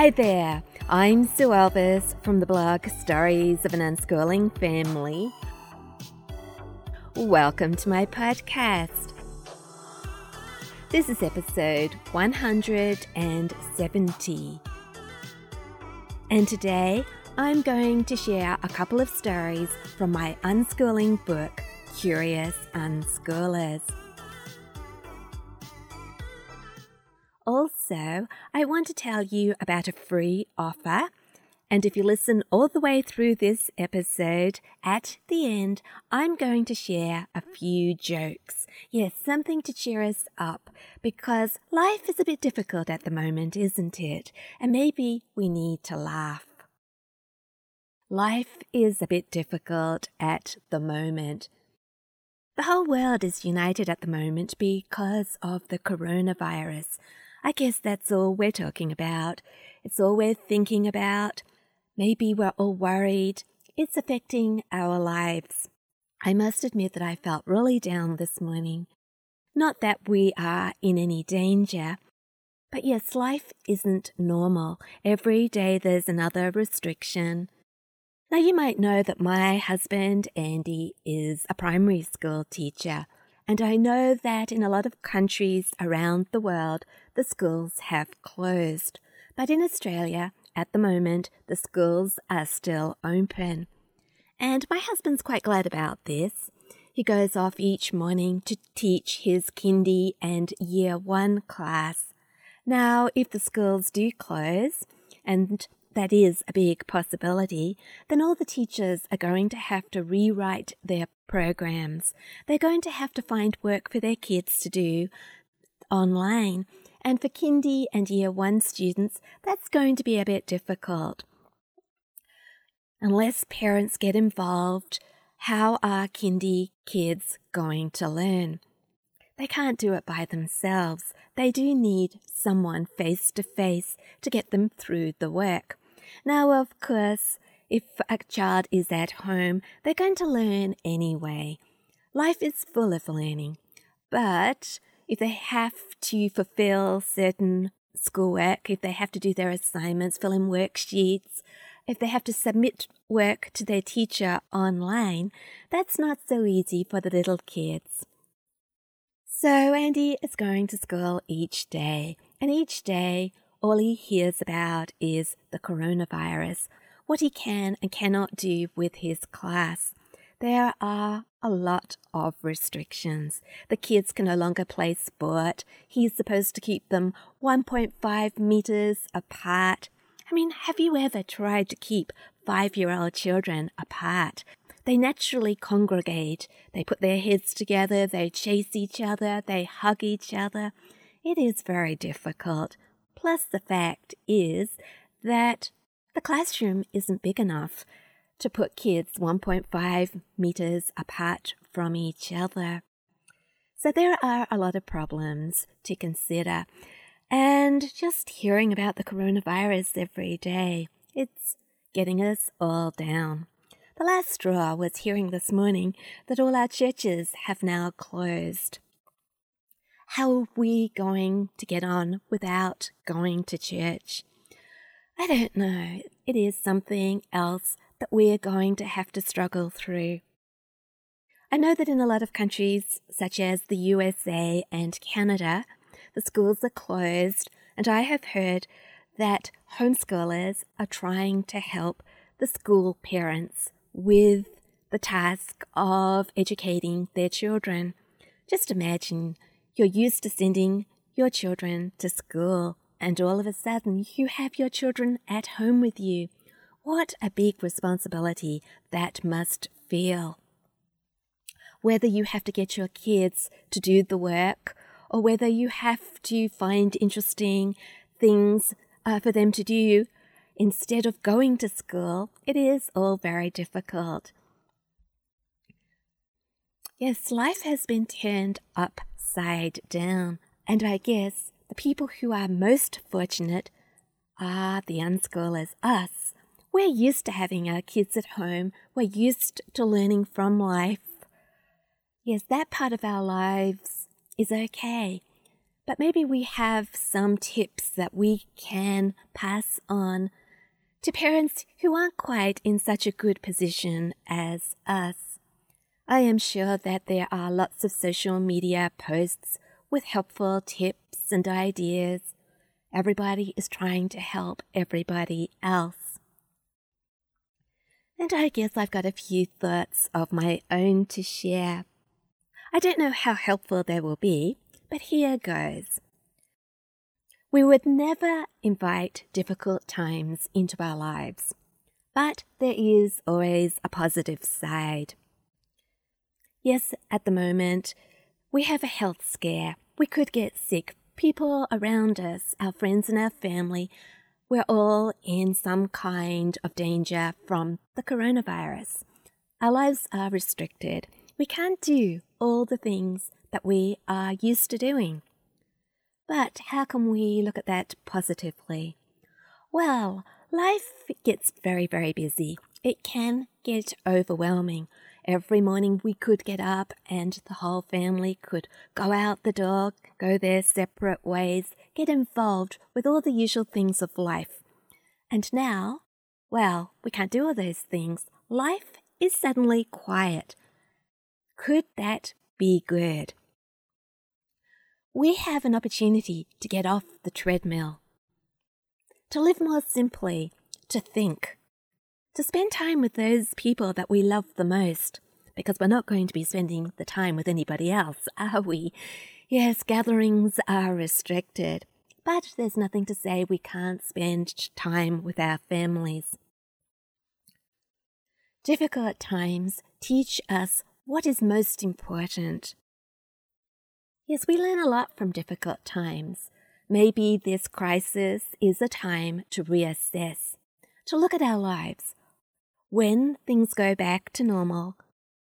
Hi there, I'm Sue Elvis from the blog Stories of an Unschooling Family. Welcome to my podcast. This is episode 170. And today I'm going to share a couple of stories from my unschooling book, Curious Unschoolers. Also, I want to tell you about a free offer. And if you listen all the way through this episode, at the end, I'm going to share a few jokes. Yes, something to cheer us up because life is a bit difficult at the moment, isn't it? And maybe we need to laugh. Life is a bit difficult at the moment. The whole world is united at the moment because of the coronavirus. I guess that's all we're talking about. It's all we're thinking about. Maybe we're all worried. It's affecting our lives. I must admit that I felt really down this morning. Not that we are in any danger, but yes, life isn't normal. Every day there's another restriction. Now, you might know that my husband, Andy, is a primary school teacher. And I know that in a lot of countries around the world, the schools have closed. But in Australia, at the moment, the schools are still open. And my husband's quite glad about this. He goes off each morning to teach his kindy and year one class. Now, if the schools do close, and that is a big possibility, then all the teachers are going to have to rewrite their programs. They're going to have to find work for their kids to do online. And for kindy and year one students, that's going to be a bit difficult. Unless parents get involved, how are kindy kids going to learn? They can't do it by themselves. They do need someone face to face to get them through the work. Now, of course, if a child is at home, they're going to learn anyway. Life is full of learning. But if they have to fulfill certain schoolwork, if they have to do their assignments, fill in worksheets, if they have to submit work to their teacher online, that's not so easy for the little kids. So Andy is going to school each day, and each day all he hears about is the coronavirus, what he can and cannot do with his class. There are a lot of restrictions. The kids can no longer play sport. He's supposed to keep them 1.5 meters apart. I mean, have you ever tried to keep five year old children apart? They naturally congregate. They put their heads together, they chase each other, they hug each other. It is very difficult. Plus, the fact is that the classroom isn't big enough to put kids 1.5 meters apart from each other. So there are a lot of problems to consider. And just hearing about the coronavirus every day, it's getting us all down. The last straw was hearing this morning that all our churches have now closed. How are we going to get on without going to church? I don't know. It is something else that we're going to have to struggle through. I know that in a lot of countries, such as the USA and Canada, the schools are closed, and I have heard that homeschoolers are trying to help the school parents with the task of educating their children. Just imagine you're used to sending your children to school, and all of a sudden you have your children at home with you. What a big responsibility that must feel. Whether you have to get your kids to do the work, or whether you have to find interesting things uh, for them to do instead of going to school, it is all very difficult. Yes, life has been turned upside down. And I guess the people who are most fortunate are the unschoolers, us. We're used to having our kids at home. We're used to learning from life. Yes, that part of our lives is okay. but maybe we have some tips that we can pass on to parents who aren't quite in such a good position as us. I am sure that there are lots of social media posts with helpful tips and ideas. Everybody is trying to help everybody else. And I guess I've got a few thoughts of my own to share. I don't know how helpful they will be, but here goes. We would never invite difficult times into our lives, but there is always a positive side. Yes, at the moment, we have a health scare. We could get sick. People around us, our friends and our family, we're all in some kind of danger from the coronavirus. Our lives are restricted. We can't do all the things that we are used to doing. But how can we look at that positively? Well, life gets very, very busy. It can get overwhelming. Every morning we could get up and the whole family could go out the door, go their separate ways, get involved with all the usual things of life. And now, well, we can't do all those things. Life is suddenly quiet. Could that be good? we have an opportunity to get off the treadmill, to live more simply, to think, to spend time with those people that we love the most, because we're not going to be spending the time with anybody else, are we? Yes, gatherings are restricted, but there's nothing to say we can't spend time with our families. Difficult times teach us what is most important Yes, we learn a lot from difficult times. Maybe this crisis is a time to reassess, to look at our lives. When things go back to normal,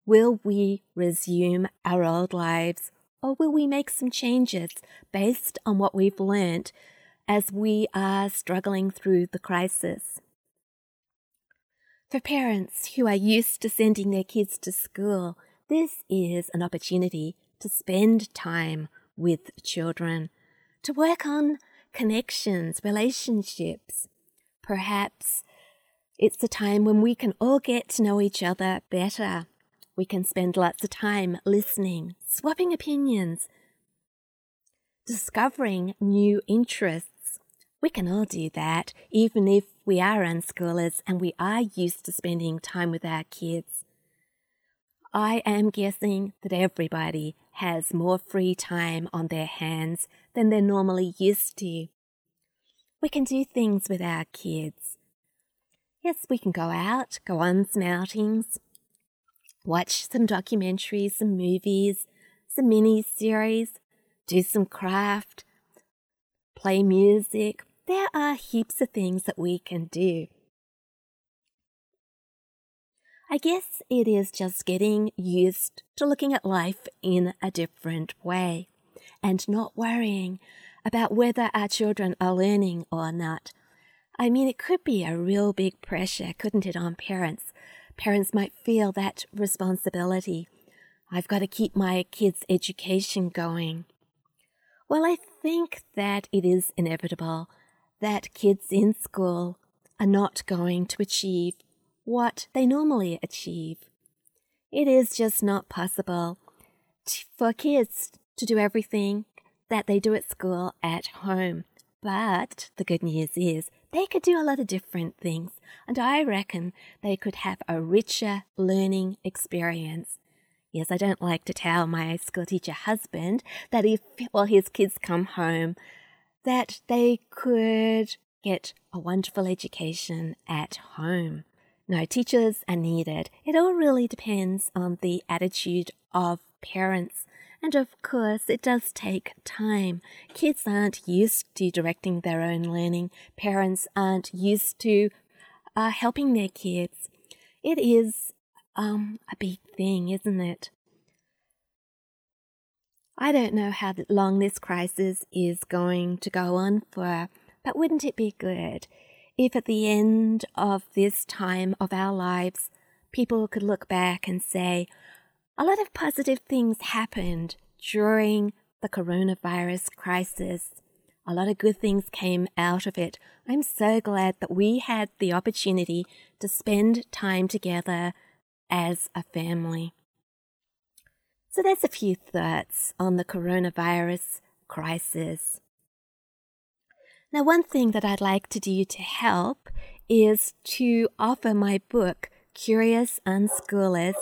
will we resume our old lives or will we make some changes based on what we've learnt as we are struggling through the crisis? For parents who are used to sending their kids to school, this is an opportunity to spend time with children, to work on connections, relationships. Perhaps it's a time when we can all get to know each other better. We can spend lots of time listening, swapping opinions, discovering new interests. We can all do that, even if we are unschoolers and we are used to spending time with our kids. I am guessing that everybody has more free time on their hands than they're normally used to. We can do things with our kids. Yes, we can go out, go on some outings, watch some documentaries, some movies, some mini series, do some craft, play music. There are heaps of things that we can do. I guess it is just getting used to looking at life in a different way and not worrying about whether our children are learning or not. I mean, it could be a real big pressure, couldn't it, on parents? Parents might feel that responsibility. I've got to keep my kids' education going. Well, I think that it is inevitable that kids in school are not going to achieve what they normally achieve. It is just not possible for kids to do everything that they do at school at home. But the good news is they could do a lot of different things, and I reckon they could have a richer learning experience. Yes, I don't like to tell my school teacher husband that if, well, his kids come home, that they could get a wonderful education at home. No, teachers are needed. It all really depends on the attitude of parents. And of course, it does take time. Kids aren't used to directing their own learning. Parents aren't used to uh, helping their kids. It is um, a big thing, isn't it? I don't know how long this crisis is going to go on for, but wouldn't it be good if at the end of this time of our lives, people could look back and say, a lot of positive things happened during the coronavirus crisis. A lot of good things came out of it. I'm so glad that we had the opportunity to spend time together as a family. So, there's a few thoughts on the coronavirus crisis. Now, one thing that I'd like to do to help is to offer my book, Curious Unschoolers,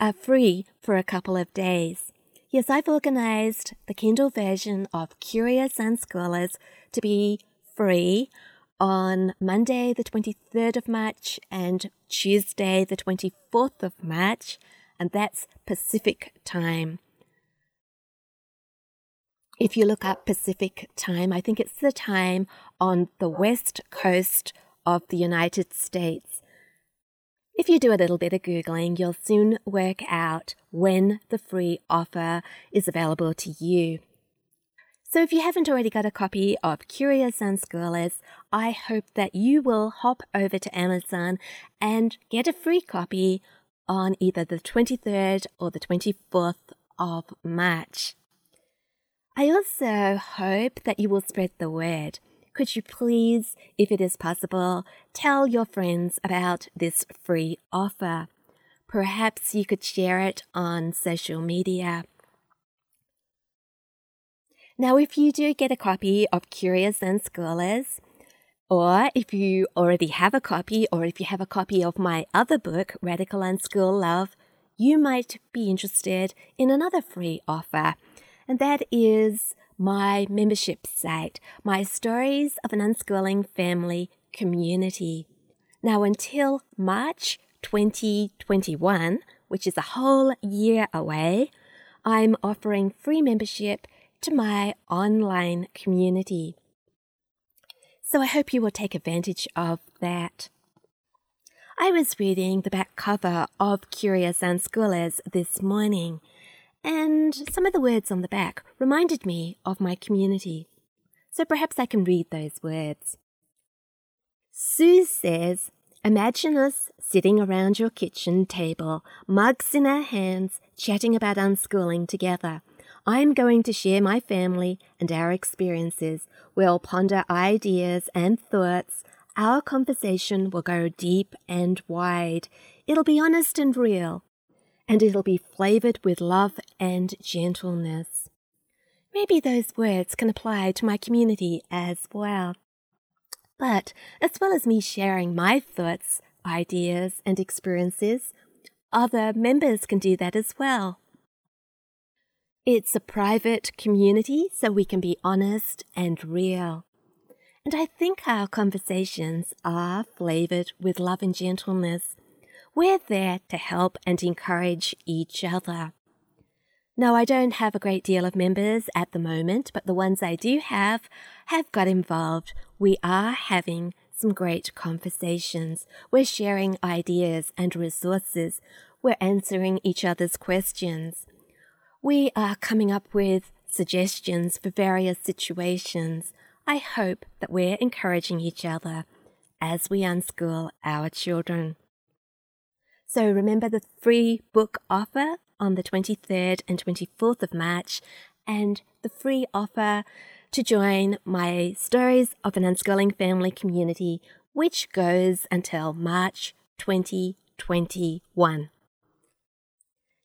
uh, free for a couple of days. Yes, I've organized the Kindle version of Curious Unschoolers to be free on Monday, the 23rd of March, and Tuesday, the 24th of March, and that's Pacific time. If you look up Pacific time, I think it's the time on the west coast of the United States. If you do a little bit of Googling, you'll soon work out when the free offer is available to you. So if you haven't already got a copy of Curious Unschoolers, I hope that you will hop over to Amazon and get a free copy on either the 23rd or the 24th of March. I also hope that you will spread the word. Could you please, if it is possible, tell your friends about this free offer? Perhaps you could share it on social media. Now, if you do get a copy of Curious Unschoolers, or if you already have a copy, or if you have a copy of my other book, Radical Unschooled Love, you might be interested in another free offer, and that is my membership site, my Stories of an Unschooling Family community. Now, until March 2021, which is a whole year away, I'm offering free membership to my online community. So I hope you will take advantage of that. I was reading the back cover of Curious Unschoolers this morning and some of the words on the back reminded me of my community. So perhaps I can read those words. Sue says, Imagine us sitting around your kitchen table, mugs in our hands, chatting about unschooling together. I'm going to share my family and our experiences. We'll ponder ideas and thoughts. Our conversation will go deep and wide. It'll be honest and real and it'll be flavored with love and gentleness. Maybe those words can apply to my community as well. But as well as me sharing my thoughts, ideas, and experiences, other members can do that as well. It's a private community, so we can be honest and real. And I think our conversations are flavored with love and gentleness we're there to help and encourage each other. No, I don't have a great deal of members at the moment, but the ones I do have have got involved. We are having some great conversations. We're sharing ideas and resources. We're answering each other's questions. We are coming up with suggestions for various situations. I hope that we're encouraging each other as we unschool our children. So remember the free book offer on the 23rd and 24th of March and the free offer to join my Stories of an Unschooling Family community, which goes until March 2021.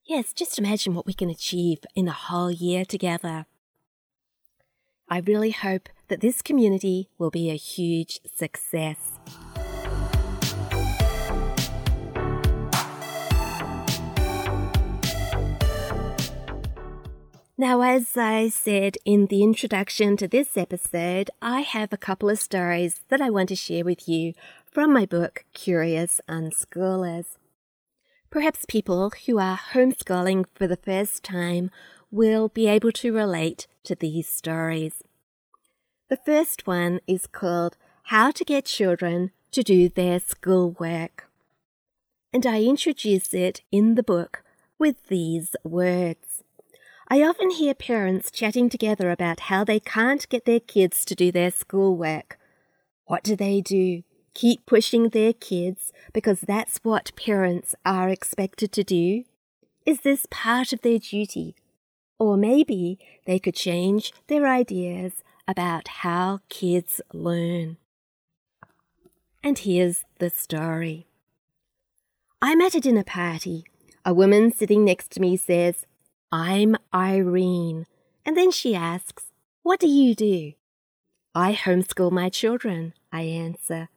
Yes, just imagine what we can achieve in a whole year together. I really hope that this community will be a huge success. Now, as I said in the introduction to this episode, I have a couple of stories that I want to share with you from my book, Curious Unschoolers. Perhaps people who are homeschooling for the first time will be able to relate to these stories. The first one is called How to Get Children to Do Their Schoolwork. And I introduce it in the book with these words. I often hear parents chatting together about how they can't get their kids to do their schoolwork. What do they do? Keep pushing their kids because that's what parents are expected to do? Is this part of their duty? Or maybe they could change their ideas about how kids learn. And here's the story. I'm at a dinner party. A woman sitting next to me says, I'm Irene. And then she asks, What do you do? I homeschool my children, I answer.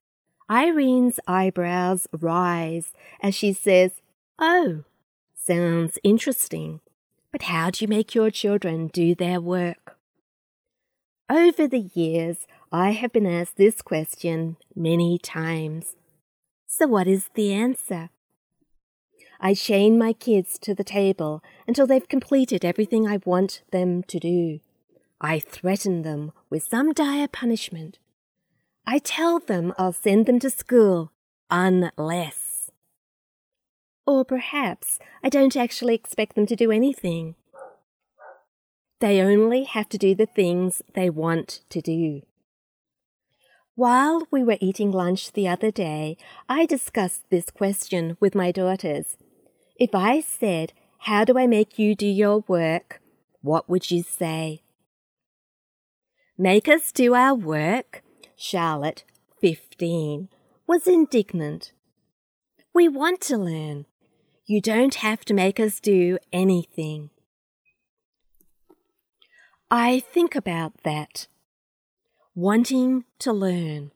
Irene's eyebrows rise as she says, Oh, sounds interesting. But how do you make your children do their work? Over the years, I have been asked this question many times. So, what is the answer? I chain my kids to the table until they've completed everything I want them to do. I threaten them with some dire punishment. I tell them I'll send them to school unless. Or perhaps I don't actually expect them to do anything. They only have to do the things they want to do. While we were eating lunch the other day, I discussed this question with my daughters. If I said, How do I make you do your work? what would you say? Make us do our work? Charlotte, 15, was indignant. We want to learn. You don't have to make us do anything. I think about that. Wanting to learn.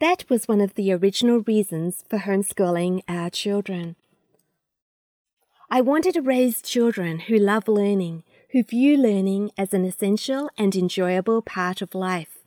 That was one of the original reasons for homeschooling our children. I wanted to raise children who love learning, who view learning as an essential and enjoyable part of life.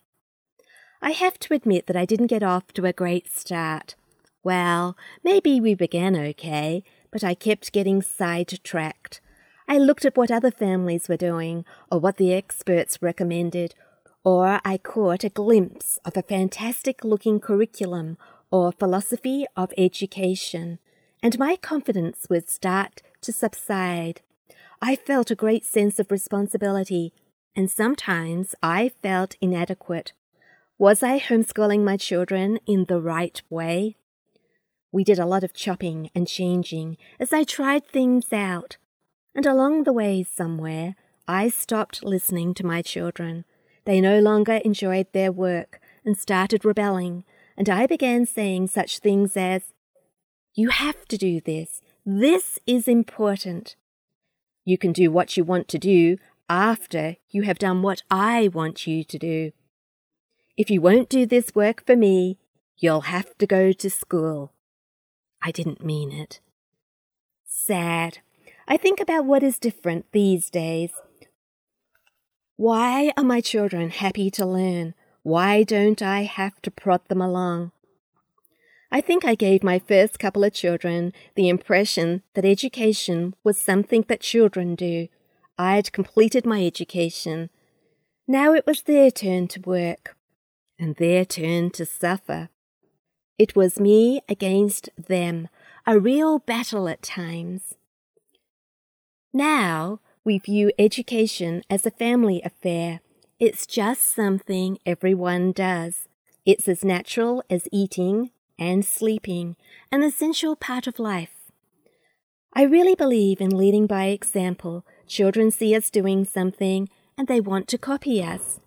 I have to admit that I didn't get off to a great start. Well, maybe we began okay, but I kept getting sidetracked. I looked at what other families were doing, or what the experts recommended, or I caught a glimpse of a fantastic looking curriculum or philosophy of education, and my confidence would start to subside. I felt a great sense of responsibility, and sometimes I felt inadequate. Was I homeschooling my children in the right way? We did a lot of chopping and changing as I tried things out and along the way somewhere, I stopped listening to my children. They no longer enjoyed their work and started rebelling, and I began saying such things as, You have to do this. This is important. You can do what you want to do after you have done what I want you to do. If you won't do this work for me, you'll have to go to school. I didn't mean it. Sad, I think about what is different these days. Why are my children happy to learn? Why don't I have to prod them along? I think I gave my first couple of children the impression that education was something that children do. I had completed my education. Now it was their turn to work, and their turn to suffer. It was me against them, a real battle at times. Now we view education as a family affair. It's just something everyone does. It's as natural as eating and sleeping, an essential part of life. I really believe in leading by example. Children see us doing something and they want to copy us.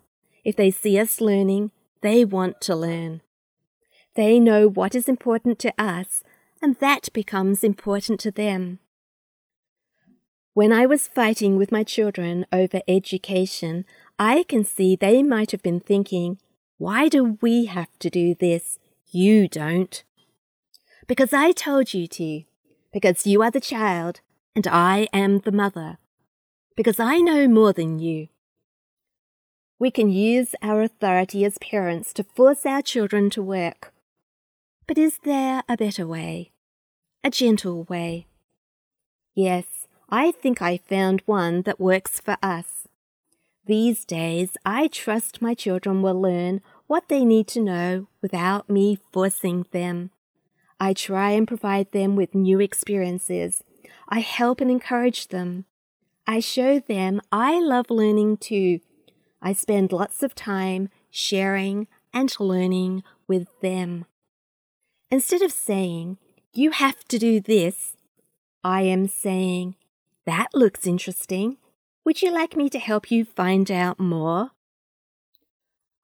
If they see us learning, they want to learn. They know what is important to us, and that becomes important to them. When I was fighting with my children over education, I can see they might have been thinking, why do we have to do this? You don't. Because I told you to. Because you are the child and I am the mother. Because I know more than you. We can use our authority as parents to force our children to work. But is there a better way? A gentle way? Yes, I think I found one that works for us. These days, I trust my children will learn what they need to know without me forcing them. I try and provide them with new experiences. I help and encourage them. I show them I love learning too. I spend lots of time sharing and learning with them. Instead of saying, you have to do this, I am saying, that looks interesting. Would you like me to help you find out more?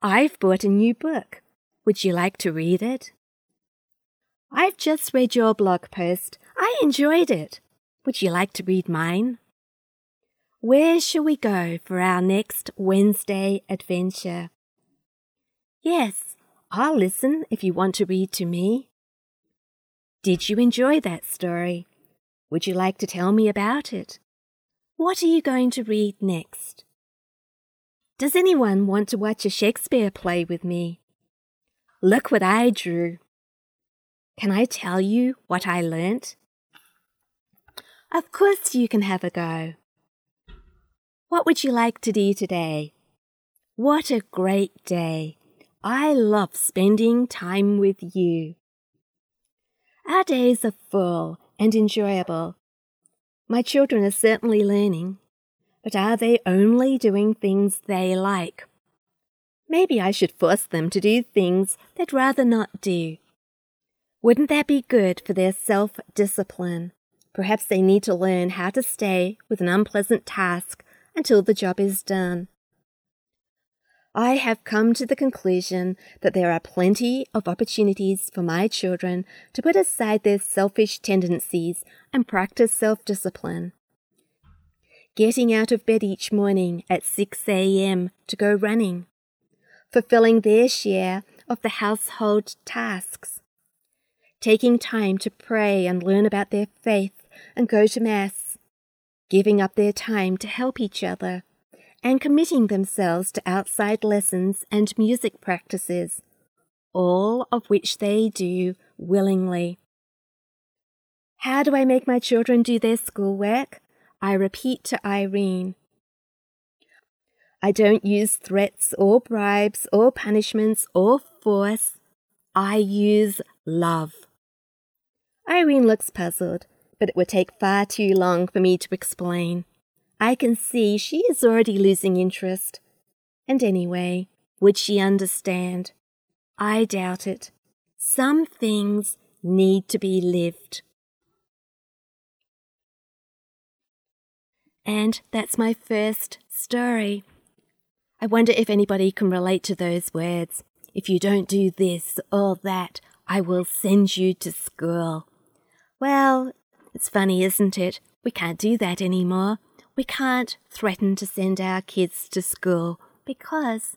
I've bought a new book. Would you like to read it? I've just read your blog post. I enjoyed it. Would you like to read mine? Where shall we go for our next Wednesday adventure? Yes, I'll listen if you want to read to me. Did you enjoy that story? Would you like to tell me about it? What are you going to read next? Does anyone want to watch a Shakespeare play with me? Look what I drew. Can I tell you what I learnt? Of course you can have a go. What would you like to do today? What a great day. I love spending time with you. Our days are full and enjoyable. My children are certainly learning. But are they only doing things they like? Maybe I should force them to do things they'd rather not do. Wouldn't that be good for their self discipline? Perhaps they need to learn how to stay with an unpleasant task until the job is done. I have come to the conclusion that there are plenty of opportunities for my children to put aside their selfish tendencies and practice self discipline getting out of bed each morning at 6 a.m. to go running, fulfilling their share of the household tasks, taking time to pray and learn about their faith and go to Mass, giving up their time to help each other, and committing themselves to outside lessons and music practices, all of which they do willingly. How do I make my children do their schoolwork? I repeat to Irene. I don't use threats or bribes or punishments or force. I use love. Irene looks puzzled, but it would take far too long for me to explain. I can see she is already losing interest. And anyway, would she understand? I doubt it. Some things need to be lived. And that's my first story. I wonder if anybody can relate to those words. If you don't do this or that, I will send you to school. Well, it's funny, isn't it? We can't do that anymore. We can't threaten to send our kids to school because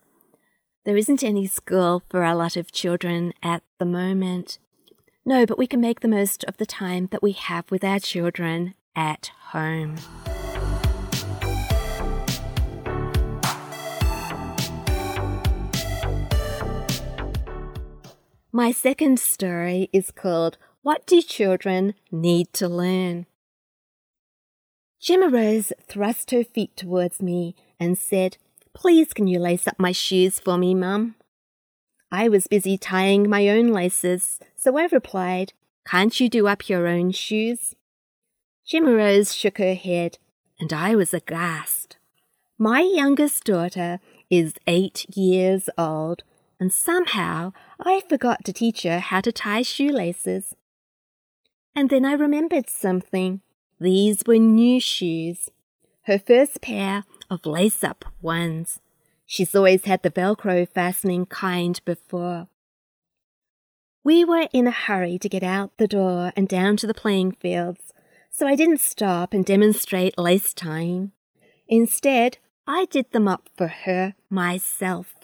there isn't any school for a lot of children at the moment. No, but we can make the most of the time that we have with our children at home. My second story is called What Do Children Need to Learn? Gemma Rose thrust her feet towards me and said, Please, can you lace up my shoes for me, Mum? I was busy tying my own laces, so I replied, Can't you do up your own shoes? Gemma Rose shook her head, and I was aghast. My youngest daughter is eight years old and somehow I forgot to teach her how to tie shoelaces. And then I remembered something. These were new shoes, her first pair of lace up ones. She's always had the Velcro fastening kind before. We were in a hurry to get out the door and down to the playing fields, so I didn't stop and demonstrate lace tying. Instead, I did them up for her myself.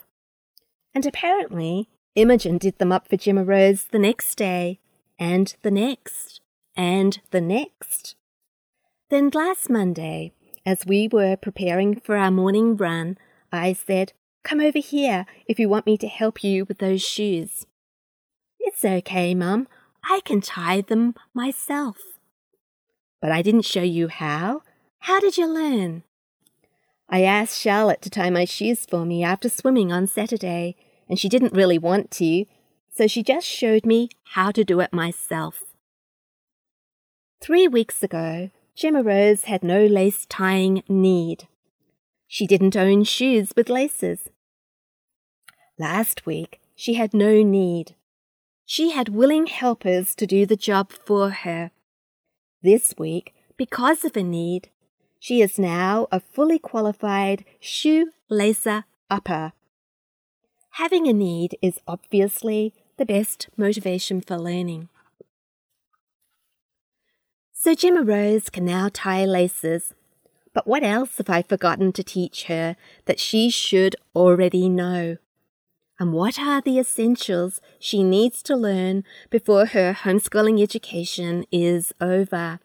And apparently, Imogen did them up for Gemma Rose the next day, and the next, and the next. Then last Monday, as we were preparing for our morning run, I said, Come over here if you want me to help you with those shoes. It's okay, Mum. I can tie them myself. But I didn't show you how. How did you learn? I asked Charlotte to tie my shoes for me after swimming on Saturday, and she didn't really want to, so she just showed me how to do it myself. Three weeks ago, Gemma Rose had no lace tying need. She didn't own shoes with laces. Last week, she had no need. She had willing helpers to do the job for her. This week, because of a need, She is now a fully qualified shoe shoelacer upper. Having a need is obviously the best motivation for learning. So Gemma Rose can now tie laces. But what else have I forgotten to teach her that she should already know? And what are the essentials she needs to learn before her homeschooling education is over?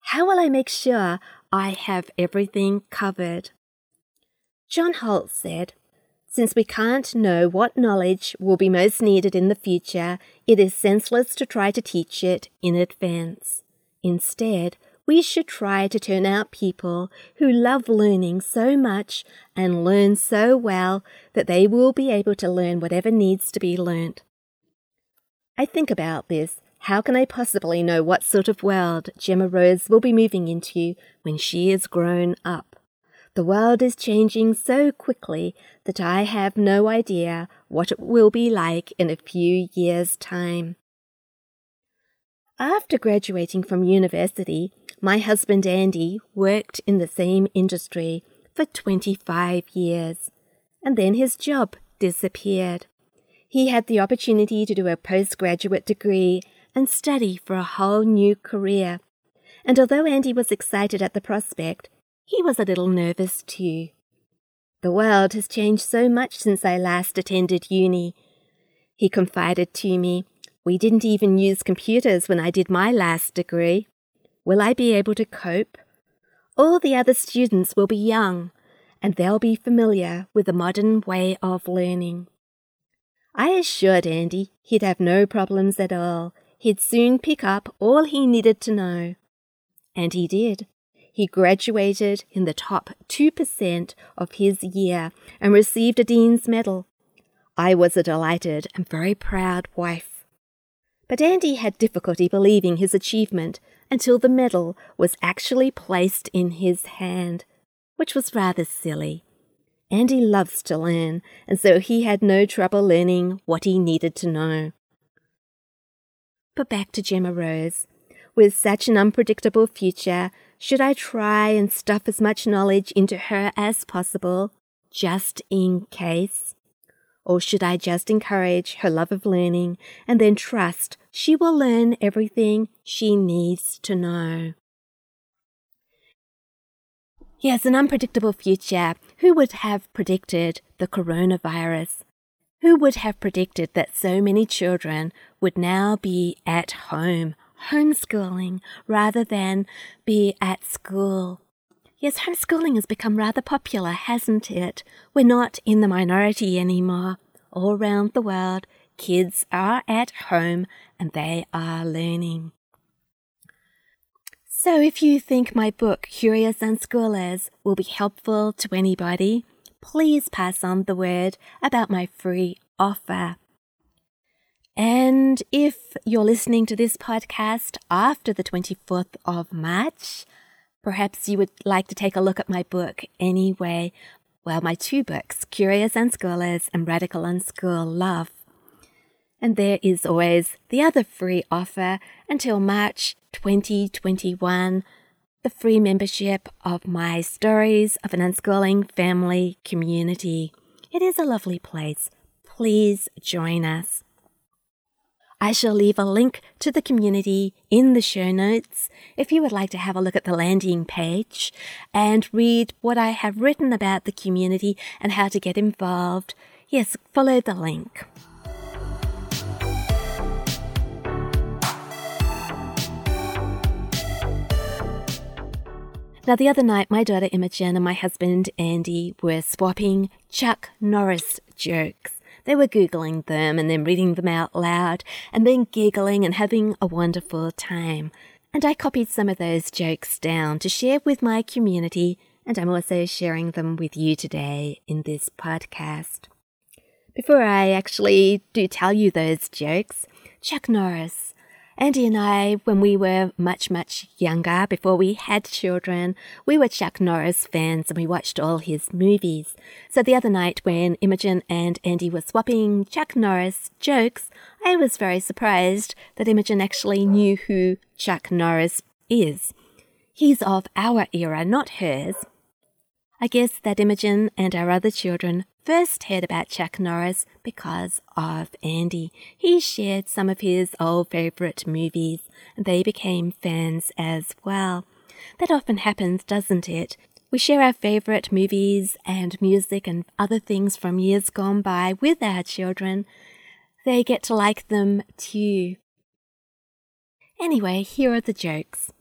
How will I make sure I have everything covered? John Holt said, Since we can't know what knowledge will be most needed in the future, it is senseless to try to teach it in advance. Instead, we should try to turn out people who love learning so much and learn so well that they will be able to learn whatever needs to be learnt. I think about this. How can I possibly know what sort of world Gemma Rose will be moving into when she is grown up? The world is changing so quickly that I have no idea what it will be like in a few years' time. After graduating from university, my husband Andy worked in the same industry for 25 years, and then his job disappeared. He had the opportunity to do a postgraduate degree and study for a whole new career. And although Andy was excited at the prospect, he was a little nervous too. The world has changed so much since I last attended uni. He confided to me we didn't even use computers when I did my last degree. Will I be able to cope? All the other students will be young, and they'll be familiar with the modern way of learning. I assured Andy he'd have no problems at all. He'd soon pick up all he needed to know. And he did. He graduated in the top 2% of his year and received a Dean's Medal. I was a delighted and very proud wife. But Andy had difficulty believing his achievement until the medal was actually placed in his hand, which was rather silly. Andy loves to learn, and so he had no trouble learning what he needed to know. But back to Gemma Rose. With such an unpredictable future, should I try and stuff as much knowledge into her as possible, just in case? Or should I just encourage her love of learning and then trust she will learn everything she needs to know? Yes, an unpredictable future. Who would have predicted the coronavirus? Who would have predicted that so many children would now be at home, homeschooling, rather than be at school? Yes, homeschooling has become rather popular, hasn't it? We're not in the minority anymore. All around the world, kids are at home and they are learning. So, if you think my book, Curious Unschoolers, will be helpful to anybody, please pass on the word about my free offer. And if you're listening to this podcast after the 24th of March, Perhaps you would like to take a look at my book anyway. Well, my two books, Curious Unschoolers and Radical Unschooled Love. And there is always the other free offer until March 2021 the free membership of my Stories of an Unschooling Family community. It is a lovely place. Please join us. I shall leave a link to the community in the show notes if you would like to have a look at the landing page and read what I have written about the community and how to get involved. Yes, follow the link. Now, the other night, my daughter Imogen and my husband Andy were swapping Chuck Norris jokes. They were Googling them and then reading them out loud and then giggling and having a wonderful time. And I copied some of those jokes down to share with my community, and I'm also sharing them with you today in this podcast. Before I actually do tell you those jokes, Chuck Norris Andy and I, when we were much, much younger, before we had children, we were Chuck Norris fans and we watched all his movies. So the other night when Imogen and Andy were swapping Chuck Norris jokes, I was very surprised that Imogen actually knew who Chuck Norris is. He's of our era, not hers. I guess that Imogen and our other children first heard about Chuck Norris because of Andy. He shared some of his old favourite movies, and they became fans as well. That often happens, doesn't it? We share our favourite movies and music and other things from years gone by with our children. They get to like them too. Anyway, here are the jokes.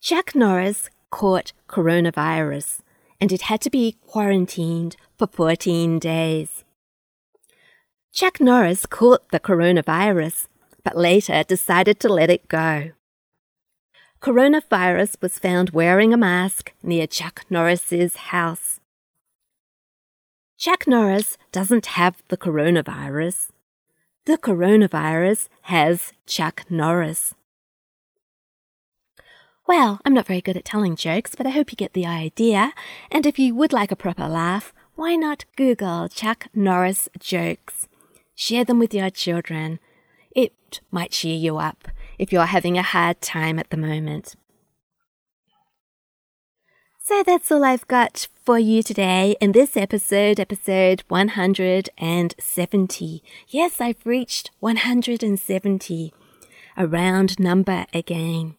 Chuck Norris caught coronavirus and it had to be quarantined for 14 days. Chuck Norris caught the coronavirus, but later decided to let it go. Coronavirus was found wearing a mask near Chuck Norris's house. Chuck Norris doesn't have the coronavirus. The coronavirus has Chuck Norris. Well, I'm not very good at telling jokes, but I hope you get the idea. And if you would like a proper laugh, why not Google Chuck Norris jokes? Share them with your children. It might cheer you up if you're having a hard time at the moment. So that's all I've got for you today in this episode, episode 170. Yes, I've reached 170, a round number again.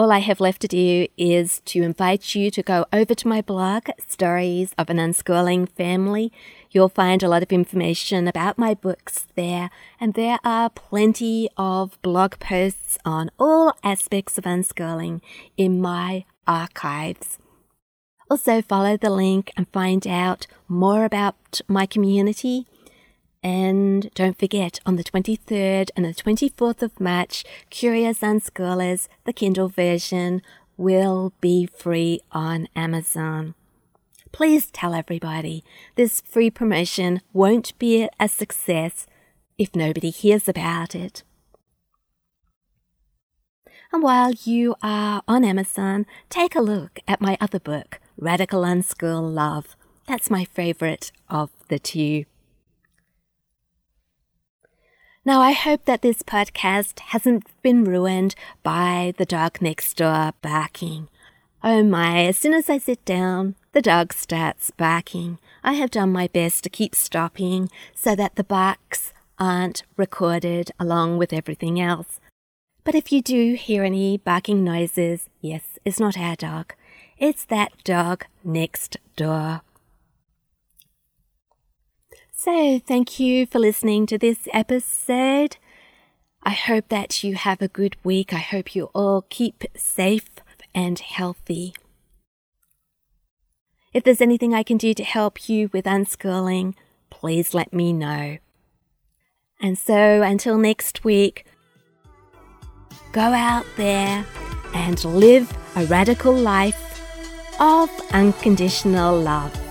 All I have left to do is to invite you to go over to my blog, Stories of an Unschooling Family. You'll find a lot of information about my books there, and there are plenty of blog posts on all aspects of unschooling in my archives. Also, follow the link and find out more about my community and don't forget, on the 23rd and the 24th of March, Curious Unschoolers, the Kindle version, will be free on Amazon. Please tell everybody this free promotion won't be a success if nobody hears about it. And while you are on Amazon, take a look at my other book, Radical Unschooled Love. That's my favorite of the two. Now, I hope that this podcast hasn't been ruined by the dog next door barking. Oh my, as soon as I sit down, the dog starts barking. I have done my best to keep stopping so that the barks aren't recorded along with everything else. But if you do hear any barking noises, yes, it's not our dog. It's that dog next door. So, thank you for listening to this episode. I hope that you have a good week. I hope you all keep safe and healthy. If there's anything I can do to help you with unschooling, please let me know. And so, until next week, go out there and live a radical life of unconditional love.